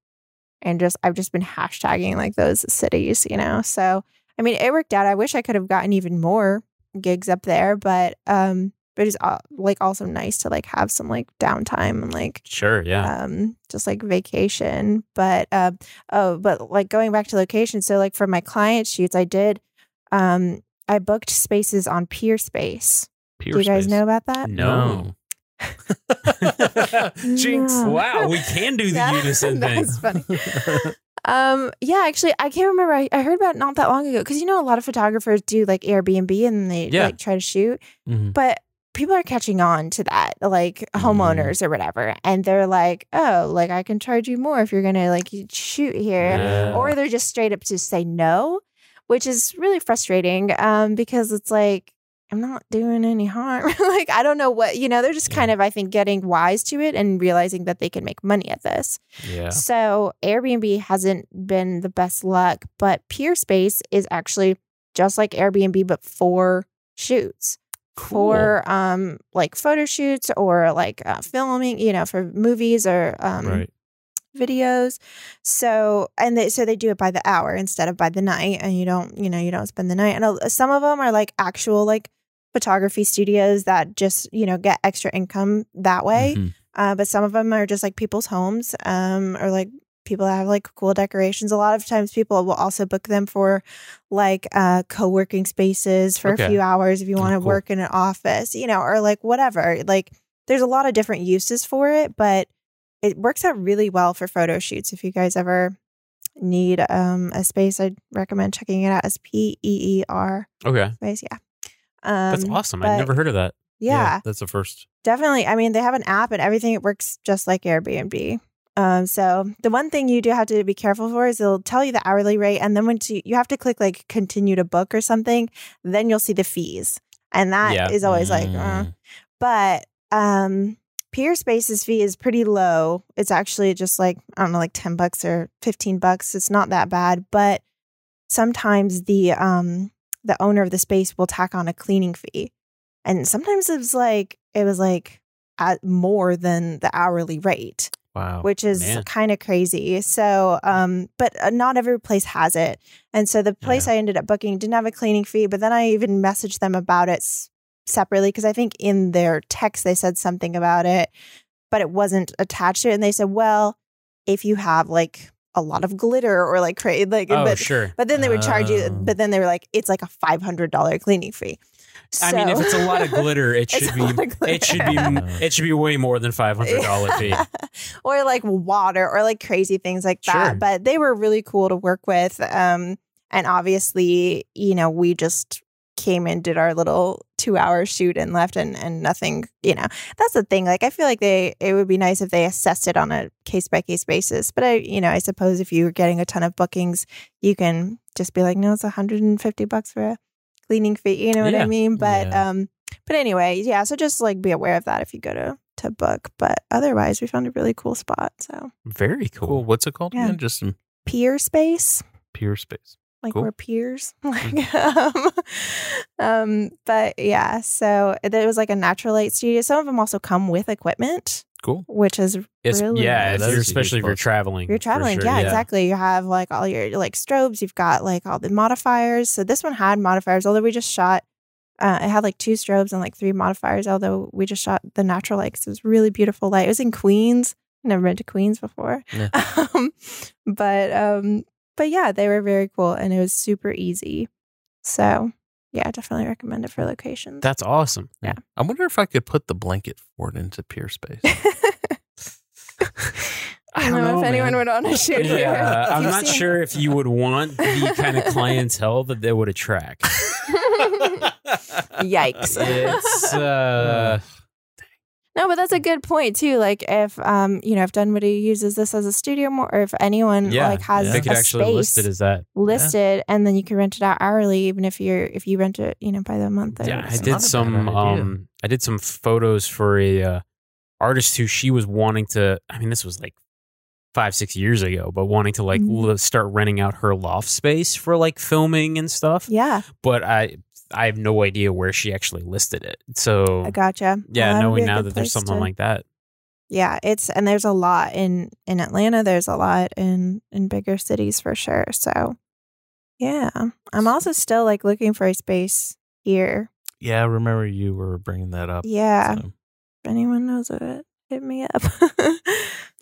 and just I've just been hashtagging like those cities, you know. So I mean, it worked out. I wish I could have gotten even more gigs up there, but um, but it's uh, like also nice to like have some like downtime and like Sure. Yeah. um just like vacation. But uh, oh, but like going back to location, so like for my client shoots, I did um I booked spaces on Peerspace. Do you guys know about that? no. Jinx. Wow, we can do the That- unison thing. That's funny. Um, yeah, actually, I can't remember. I, I heard about it not that long ago because you know a lot of photographers do like Airbnb and they Yeah. like try to shoot, Mhm. but people are catching on to that, like homeowners or whatever, and they're like, "Oh, like I can charge you more if you're gonna like shoot here," Yeah. or they're just straight up to say no, which is really frustrating. Um, because it's like I'm not doing any harm. like I don't know what you know. They're just kind of I think getting wise to it and realizing that they can make money at this. Yeah. So Airbnb hasn't been the best luck, but Peerspace is actually just like Airbnb, but for shoots, for um like photo shoots or like uh, filming, you know, for movies or um right. videos. So and they so they do it by the hour instead of by the night, and you don't you know you don't spend the night. And uh, some of them are like actual like photography studios that just you know get extra income that way Mhm. uh, but some of them are just like people's homes um, or like people that have like cool decorations a lot of times people will also book them for like uh, co-working spaces for Okay. a few hours if you Oh, want to cool. work in an office you know or like whatever like there's a lot of different uses for it but it works out really well for photo shoots if you guys ever need um, a space i'd recommend checking it out as p-e-e-r Okay. space yeah um, That's awesome. I'd never heard of that. yeah That's the first. Definitely. I mean, they have an app and everything. It works just like Airbnb. Um, so the one thing you do have to be careful for is it'll tell you the hourly rate, and then when to, you have to click like continue to book or something, then you'll see the fees, and that is Yeah. always like, uh. Mm. but um, Peerspace's fee is pretty low. It's actually just like I don't know, like ten bucks or fifteen bucks. It's not that bad, but sometimes the um the owner of the space will tack on a cleaning fee, and sometimes it was like it was like at more than the hourly rate Wow. which is kind of crazy. So, um, but uh, not every place has it. And so the place I ended up booking didn't have a cleaning fee, but then I even messaged them about it s- separately because I think in their text they said something about it, but it wasn't attached to it. And they said, well, if you have like a lot of glitter or like crazy, like, Oh, but, sure. but then they would charge you, Oh. but then they were like, it's like a $500 cleaning fee. I mean, if it's a lot of glitter, it should be it should be it should be way more than five hundred dollar fee. or like water or like crazy things like that. Sure. But they were really cool to work with. Um, and obviously, you know, we just came and did our little two hour shoot and left and, and nothing, you know, that's the thing. Like, I feel like they, it would be nice if they assessed it on a case by case basis. But I, you know, I suppose if you're getting a ton of bookings, you can just be like, no, it's 150 bucks for a cleaning fee. You know what I mean? But, Yeah. um, but anyway, yeah. So just like be aware of that if you go to to book. But otherwise, we found a really cool spot. So Very cool. cool. What's it called Yeah. again? Just some Peerspace, peer space. Like Cool. we're peers. Like, um, um, but yeah. So it was like a natural light studio. Some of them also come with equipment, Cool. which is It's, really yeah, if That you're, is a huge especially if you're traveling. If you're traveling, sure, yeah, exactly. You have like all your like strobes. You've got like all the modifiers. So this one had modifiers, although we just shot. Uh, it had like two strobes and like three modifiers. Although we just shot the natural light 'cause it was really beautiful light. It was in Queens. Never been to Queens before, Yeah. um, but um, but yeah, they were very cool and it was super easy. So yeah, definitely recommend it for locations. That's awesome. Yeah. I wonder if I could put the blanket fort into Peerspace. I don't know, if anyone would want to shoot here. Yeah, If I'm not seen- sure if you would want the kind of clientele that they would attract. Yikes. It's uh, No, but that's a good point too. Like if um, you know, if Dunwoody uses this as a studio more or if anyone yeah, like has they could a actually space list it as that. listed and then you can rent it out hourly even if you're if you rent it, you know, by the month Yeah, I did not a bad some. Um, I did some photos for a uh, artist who she was wanting to. I mean, this was like five, six years ago, but wanting to like Mhm. start renting out her loft space for like filming and stuff. Yeah, But I, I have no idea where she actually listed it. So I gotcha. yeah, Well, that would be knowing now that there's place something to- like that. Yeah, it's and there's a lot in in Atlanta. There's a lot in in bigger cities for sure. So yeah, I'm also still like looking for a space here. yeah, I remember you were bringing that up. Yeah, so. if anyone knows of it, hit me up.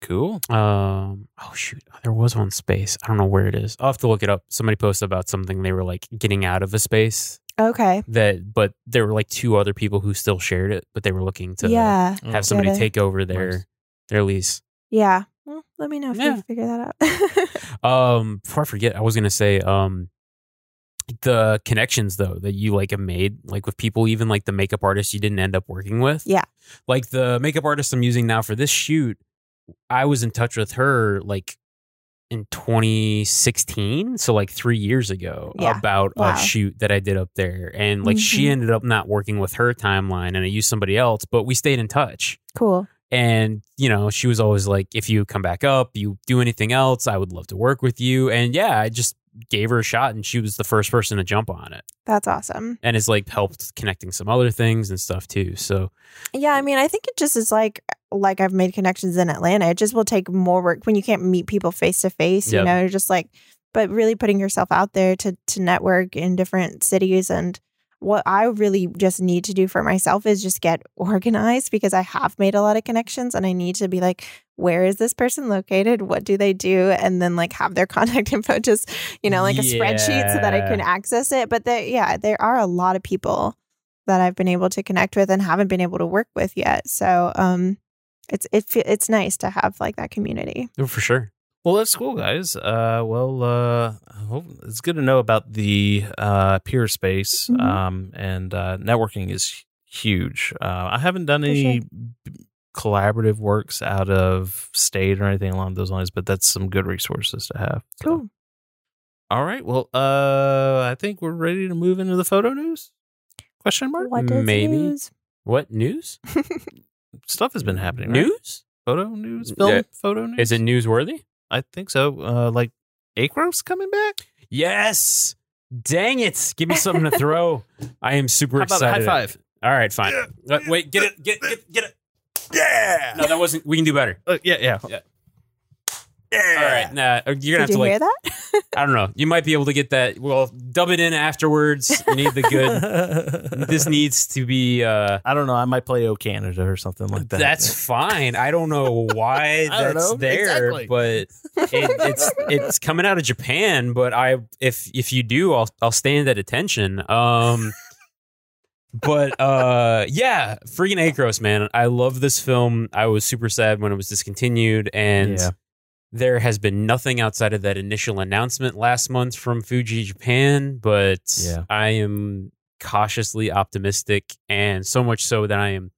Cool. Um. Oh shoot, there was one space. I don't know where it is. I'll have to look it up. Somebody posted about something they were like getting out of a space okay. that, but there were like two other people who still shared it, but they were looking to Yeah. have somebody take over their Nice. their lease. Yeah. Well, Let me know if Yeah. you figure that out. Um, before I forget, I was gonna say, um, the connections though that you like have made, like with people, even like the makeup artists you didn't end up working with. Yeah. Like the makeup artist I'm using now for this shoot, I was in touch with her like in 2016, so like three years ago, Yeah. about Wow. a shoot that I did up there, and like she Mhm. ended up not working with her timeline, and I used somebody else, but we stayed in touch. cool. And, you know, she was always like, if you come back up, you do anything else, I would love to work with you. And yeah, I just gave her a shot and she was the first person to jump on it. That's awesome. And it's like helped connecting some other things and stuff too. So Yeah, I mean, I think it just is like like I've made connections in Atlanta. It just will take more work when you can't meet people face to face. You Yep. know, just like, but really putting yourself out there to to network in different cities and. What I really just need to do for myself is just get organized because I have made a lot of connections and I need to be like, where is this person located? What do they do? And then like have their contact info just, you know, like a spreadsheet so that I can access it. But there, yeah, there are a lot of people that I've been able to connect with and haven't been able to work with yet. So um it's it it's nice to have like that community. oh, for sure. Well, that's cool, guys. Uh, well, uh, it's good to know about the uh, Peerspace, Mhm. um, and uh, networking is huge. Uh, I haven't done For any b- collaborative works out of state or anything along those lines, but that's some good resources to have. So, Cool. All right. Well, uh, I think we're ready to move into the photo news. Question mark. What Maybe. news? What news? Stuff has been happening. right? News? Photo news. Film. Yeah. Photo news. Is it newsworthy? I think so. Uh, like Acros coming back. Yes. Dang it. Give me something to throw. I am super How about a excited. high five? All right, fine. Uh, wait, get it. Get, get, get it. Yeah. No, that wasn't. We can do better. Uh, yeah. Yeah. Yeah. Yeah. All right. Nah, you're going Did to you have to hear like, that? I don't know. You might be able to get that. Well, dub it in afterwards. You need the good. this needs to be. uh I don't know. I might play O Canada or something like that. That's fine. I don't know why I don't that's know. there, Exactly. but it, it's it's coming out of Japan. But I, if if you do, I'll I'll stand at attention. Um, but uh, yeah, freaking Acros, man. I love this film. I was super sad when it was discontinued, and Yeah. There has been nothing outside of that initial announcement last month from Fuji Japan. But Yeah. I am cautiously optimistic, and so much so that I am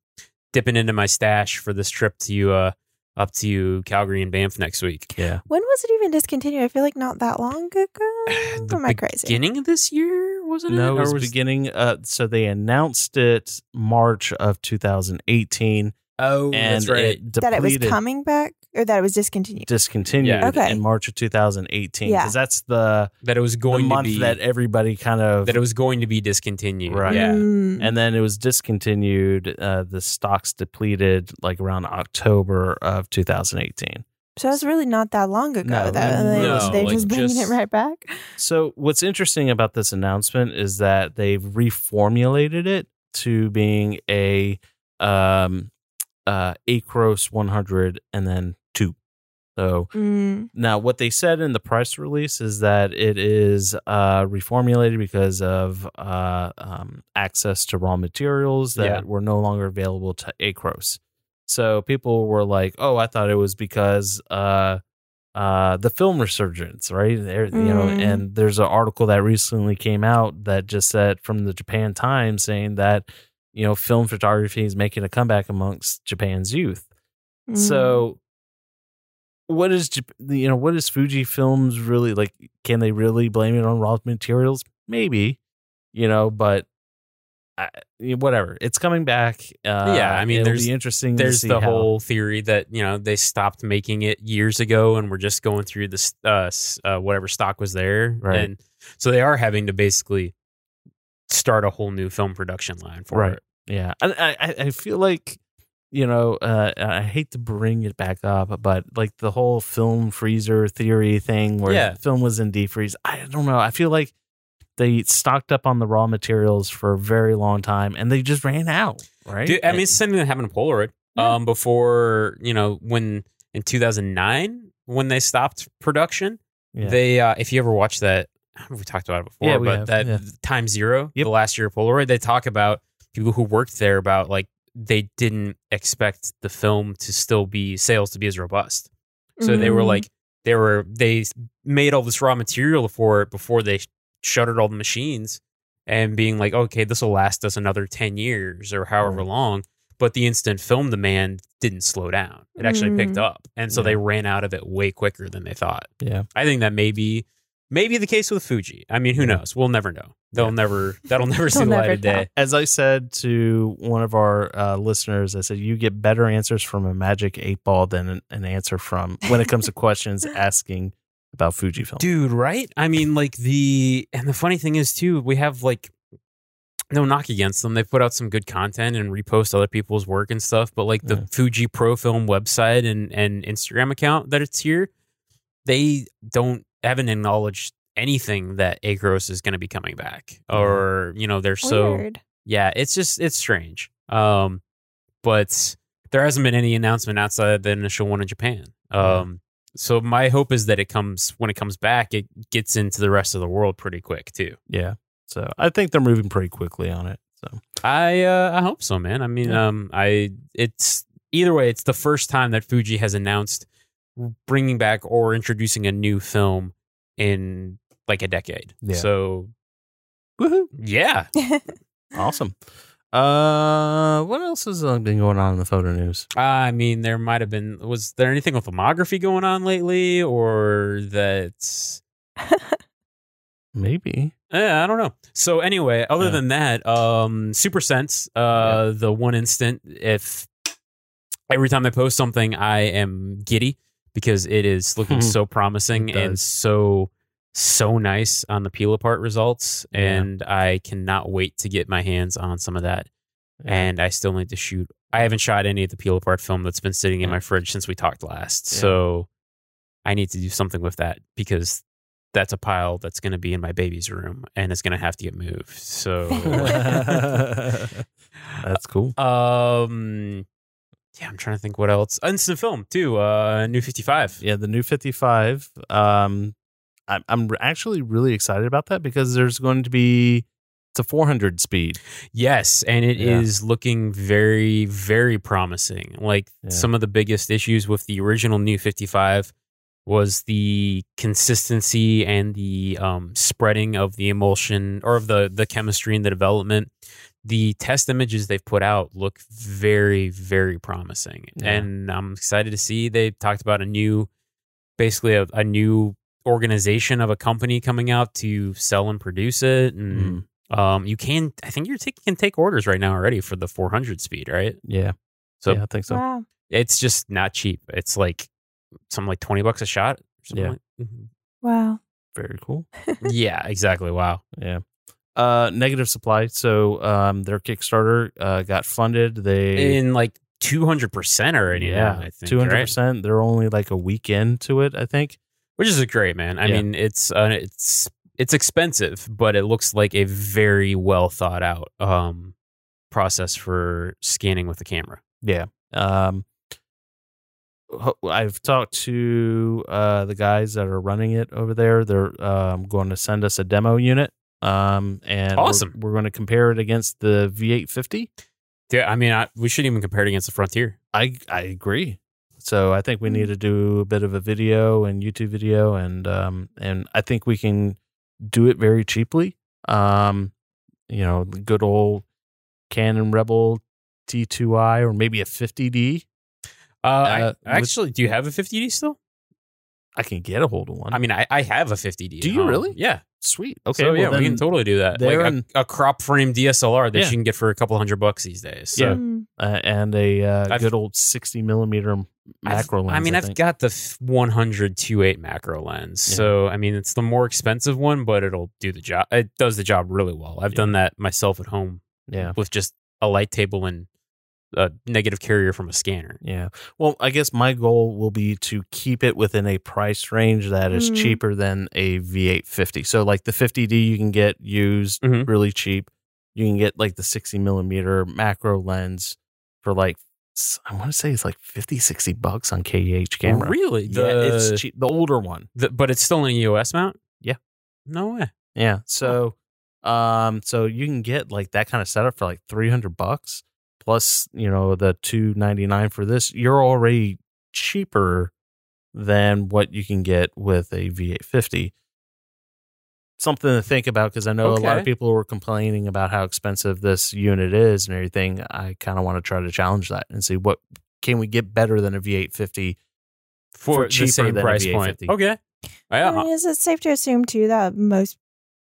dipping into my stash for this trip to uh up to you Calgary and Banff next week. yeah. When was it even discontinued? I feel like not that long ago. The Am I crazy? Beginning of this year, wasn't No, it? it was, Or was- beginning. Uh, so they announced it March of 2018, Oh, and that's right. it that it was coming back or that it was discontinued. discontinued Yeah. Okay. in March of 2018 Yeah. because that's the, that it was the going to month be that everybody kind of that it was going to be discontinued. Right. Yeah. Mm. and then it was discontinued. Uh, the stocks depleted like around October of 2018. so that's really not that long ago, No, though. They, no, they're like just bringing just- it right back. So what's interesting about this announcement is that they've reformulated it to being a um uh Acros 100 and then 2. So Mm. now what they said in the press release is that it is uh reformulated because of uh um access to raw materials that Yeah. were no longer available to Acros. So people were like, "Oh, I thought it was because uh uh the film resurgence right there you know Mm. and there's an article that recently came out that just said from the japan times saying that you know film photography is making a comeback amongst japan's youth Mm. so what is you know what is fuji films really like can they really blame it on raw materials maybe you know but I, whatever it's coming back uh Yeah, I mean, it'll there's- be interesting There's the how- whole theory that you know they stopped making it years ago, and we're just going through this uh, uh, whatever stock was there, Right. and so they are having to basically start a whole new film production line for Right. it. Yeah, and I, I I feel like you know uh, I hate to bring it back up, but like the whole film freezer theory thing, where Yeah. the film was in defreeze. I don't know. I feel like they stocked up on the raw materials for a very long time, and they just ran out. Right? Dude, I mean, it's something that happened to Polaroid Yeah. um, before you know when in 2009 when they stopped production. Yeah. They, uh, if you ever watched that, I don't know if we talked about it before, but have, that. Time Zero, Yep. the last year of Polaroid, they talk about people who worked there about like they didn't expect the film to still be sales to be as robust So they were Mm. like they were they made all this raw material for it before they shuttered all the machines and being like, okay, this will last us another ten years or however Right. long. But the instant film demand didn't slow down; it actually picked Mm. up, and so Yeah. they ran out of it way quicker than they thought. Yeah. I think that may be maybe the case with Fuji. I mean, who knows? We'll never know. They'll Yeah. never. That'll never see They'll the light of day. tell. As I said to one of our uh, listeners, I said you get better answers from a magic eight ball than an, an answer from when it comes to questions asking about Fujifilm. dude right i mean like the and the funny thing is too we have like no knock against them they put out some good content and repost other people's work and stuff but like the Yeah. fuji pro film website and and instagram account that it's here they don't haven't acknowledged anything that acros is going to be coming back or you know they're so Weird. yeah it's just it's strange um but there hasn't been any announcement outside of the initial one in japan um so my hope is that it comes when it comes back it gets into the rest of the world pretty quick too Yeah. So I think they're moving pretty quickly on it. So i uh i hope so man i mean Yeah. um i it's either way it's the first time that fuji has announced bringing back or introducing a new film in like a decade Yeah. so woohoo. yeah Awesome. Uh, what else has uh, been going on in the photo news? I mean, there might have been. Was there anything with filmography going on lately, or that? Maybe. Eh, I don't know. So anyway, other Yeah. than that, um, Supersense, uh, the one instant, if every time I post something, I am giddy because it is looking so promising and so so nice on the peel apart results, Yeah. and I cannot wait to get my hands on some of that. And I still need to shoot. I haven't shot any of the peel apart film that's been sitting in my fridge since we talked last. Yeah. So I need to do something with that because that's a pile that's going to be in my baby's room and it's going to have to get moved. So, That's cool. um, yeah, I'm trying to think what else. Instant film too. Uh, new 55. Yeah, the new 55. Um, I'm I'm actually really excited about that because there's going to be it's a 400 speed. Yes, and it is Yeah. looking very, very promising. Like Yeah. some of the biggest issues with the original new 55 was the consistency and the um, spreading of the emulsion or of the the chemistry and the development. The test images they've put out look very, very promising, Yeah. and I'm excited to see they talked about a new, basically a, a new organization of a company coming out to sell and produce it, and Mm. um, you can. I think you're taking can take orders right now already for the 400 speed, right? Yeah. So yeah, I think so. wow. it's just not cheap. It's like something like 20 bucks a shot. or something Yeah. like- Mhm. Wow. Very cool. yeah, exactly. Wow. Yeah. Uh, negative supply. So um, their Kickstarter uh, got funded. They In like 200% already. yeah, I think, two hundred percent. They're only like a week into it. I think. Which is great, man. I Yeah. mean, it's uh, it's it's expensive, but it looks like a very well thought out um, process for scanning with the camera. Yeah. Um, I've talked to uh, the guys that are running it over there. They're um, going to send us a demo unit. Um, and we're- Awesome. We're, going to compare it against the V850. Yeah, I mean, I, we shouldn't even compare it against the Frontier. I I agree. So I think we need to do a bit of a video and YouTube video, and um, and I think we can do it very cheaply. Um, you know, the good old Canon Rebel T2i or maybe a 50D. Uh, I- Uh, with- actually, do you have a 50D still? I can get a hold of one. I mean, I, I have a 50D. Do you home. really? Yeah. sweet. Okay, so well, yeah, we can totally do that. Like they're a, in- a crop frame DSLR that Yeah. you can get for a couple hundred bucks these days. So Yeah. Mm. uh, and a uh, good old 60 millimeter macro I've- lens. I mean, I've got the f- 100 2.8 macro lens. Yeah. So, I mean, it's the more expensive one, but it'll do the job. It does the job really well. I've Yeah. done that myself at home yeah. with just a light table and a negative carrier from a scanner. Yeah. Well, I guess my goal will be to keep it within a price range that is Mm. cheaper than a V850. So, like the 50D, you can get used Mhm. really cheap. You can get like the 60 millimeter macro lens for like, I want to say it's like 50, 60 bucks on KEH camera. Really? Yeah, The, it's cheap. The older one. the- but it's still an EOS mount? Yeah. No way. Yeah. So, um, so you can get like that kind of setup for like 300 bucks plus, you know, the 299 for this. You're already cheaper than what you can get with a V850. Something to think about because I know a lot of people were complaining about how expensive this unit is and everything. I kind of want to try to challenge that and see what can we get better than a V850 for, For the cheaper same than price point. V850. Okay. I mean, is it safe to assume too that most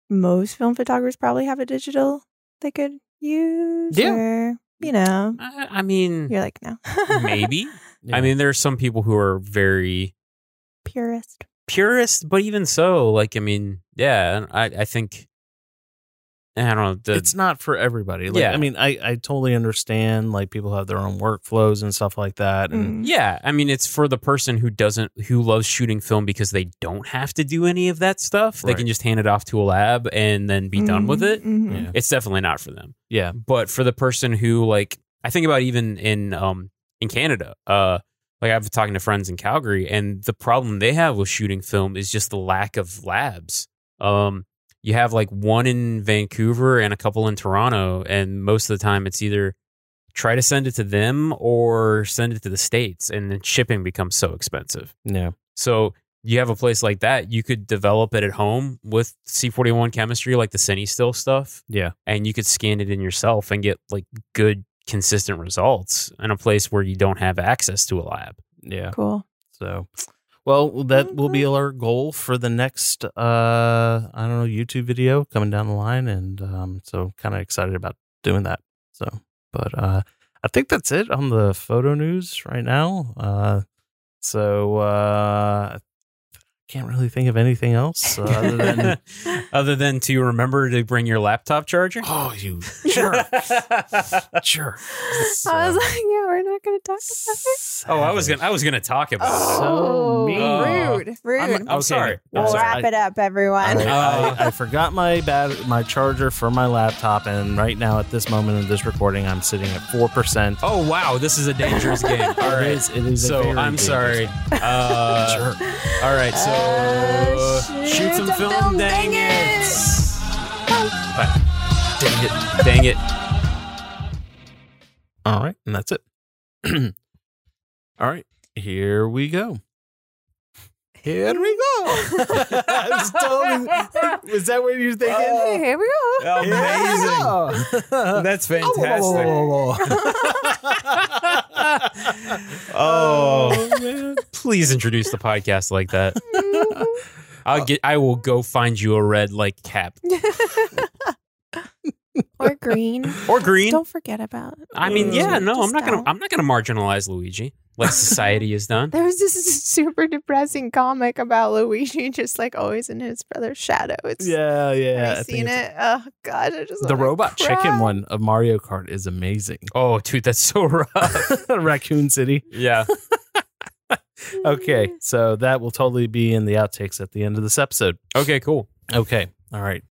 most film photographers probably have a digital they could use? Yeah. Or, you know, I, I mean, you're like no, maybe. Yeah. I mean, there are some people who are very purist. purist, but even so, like, I mean, yeah, I, I think, I don't know. The, it's not for everybody. Like, Yeah. I mean, I, I totally understand like people have their own workflows and stuff like that. And Mm. yeah, I mean, it's for the person who doesn't, who loves shooting film because they don't have to do any of that stuff. They can just hand it off to a lab and then be done with it. Mhm. yeah. It's definitely not for them. Yeah. but for the person who like I think about even in um in Canada, uh like I've been talking to friends in Calgary and the problem they have with shooting film is just the lack of labs. Um you have like one in Vancouver and a couple in Toronto and most of the time it's either try to send it to them or send it to the states and then shipping becomes so expensive. Yeah. So you have a place like that, you could develop it at home with C41 chemistry like the CineStill stuff Yeah. and you could scan it in yourself and get like good consistent results in a place where you don't have access to a lab Yeah. Cool. So, well, that will be our goal for the next, uh, I don't know, YouTube video coming down the line. And um, so kind of excited about doing that. So, but uh, I think that's it on the photo news right now. Uh, so, uh, can't really think of anything else uh, other than, other than to remember to bring your laptop charger oh, you jerk. Sure. I was like, yeah, we're not going to talk about it. oh i was gonna i was gonna talk about it So Oh, mean. rude, rude. I'm, I'm Okay. sorry we'll I'm sorry. wrap it up, everyone. I, Uh, I, I forgot my bad my charger for my laptop, and right now at this moment of this recording, I'm sitting at four percent. oh wow this is a dangerous game all It right is. It is. a so very i'm sorry game. uh Sure. all right so Uh, shoot some shoot film, some film, dang, dang it, it. Bye. dang it dang it All right, and that's it. All right, here we go. Here we go. I was totally- was that what you're thinking? Hey, here we go. amazing that's oh, fantastic oh, oh man. please introduce the podcast like that. I'll get. I will go find you a red like cap or green. or green. Don't forget about. I mean, yeah, no, I'm not gonna. I'm not gonna marginalize Luigi like society has done. There was this super depressing comic about Luigi just like always in his brother's shadow. It's Yeah, yeah. I Have you think seen it? Oh god, I just The robot cry. chicken one of Mario Kart is amazing. Oh, dude, that's so rough. Raccoon City. yeah. Okay, so that will totally be in the outtakes at the end of this episode. Okay. Cool. Okay, all right.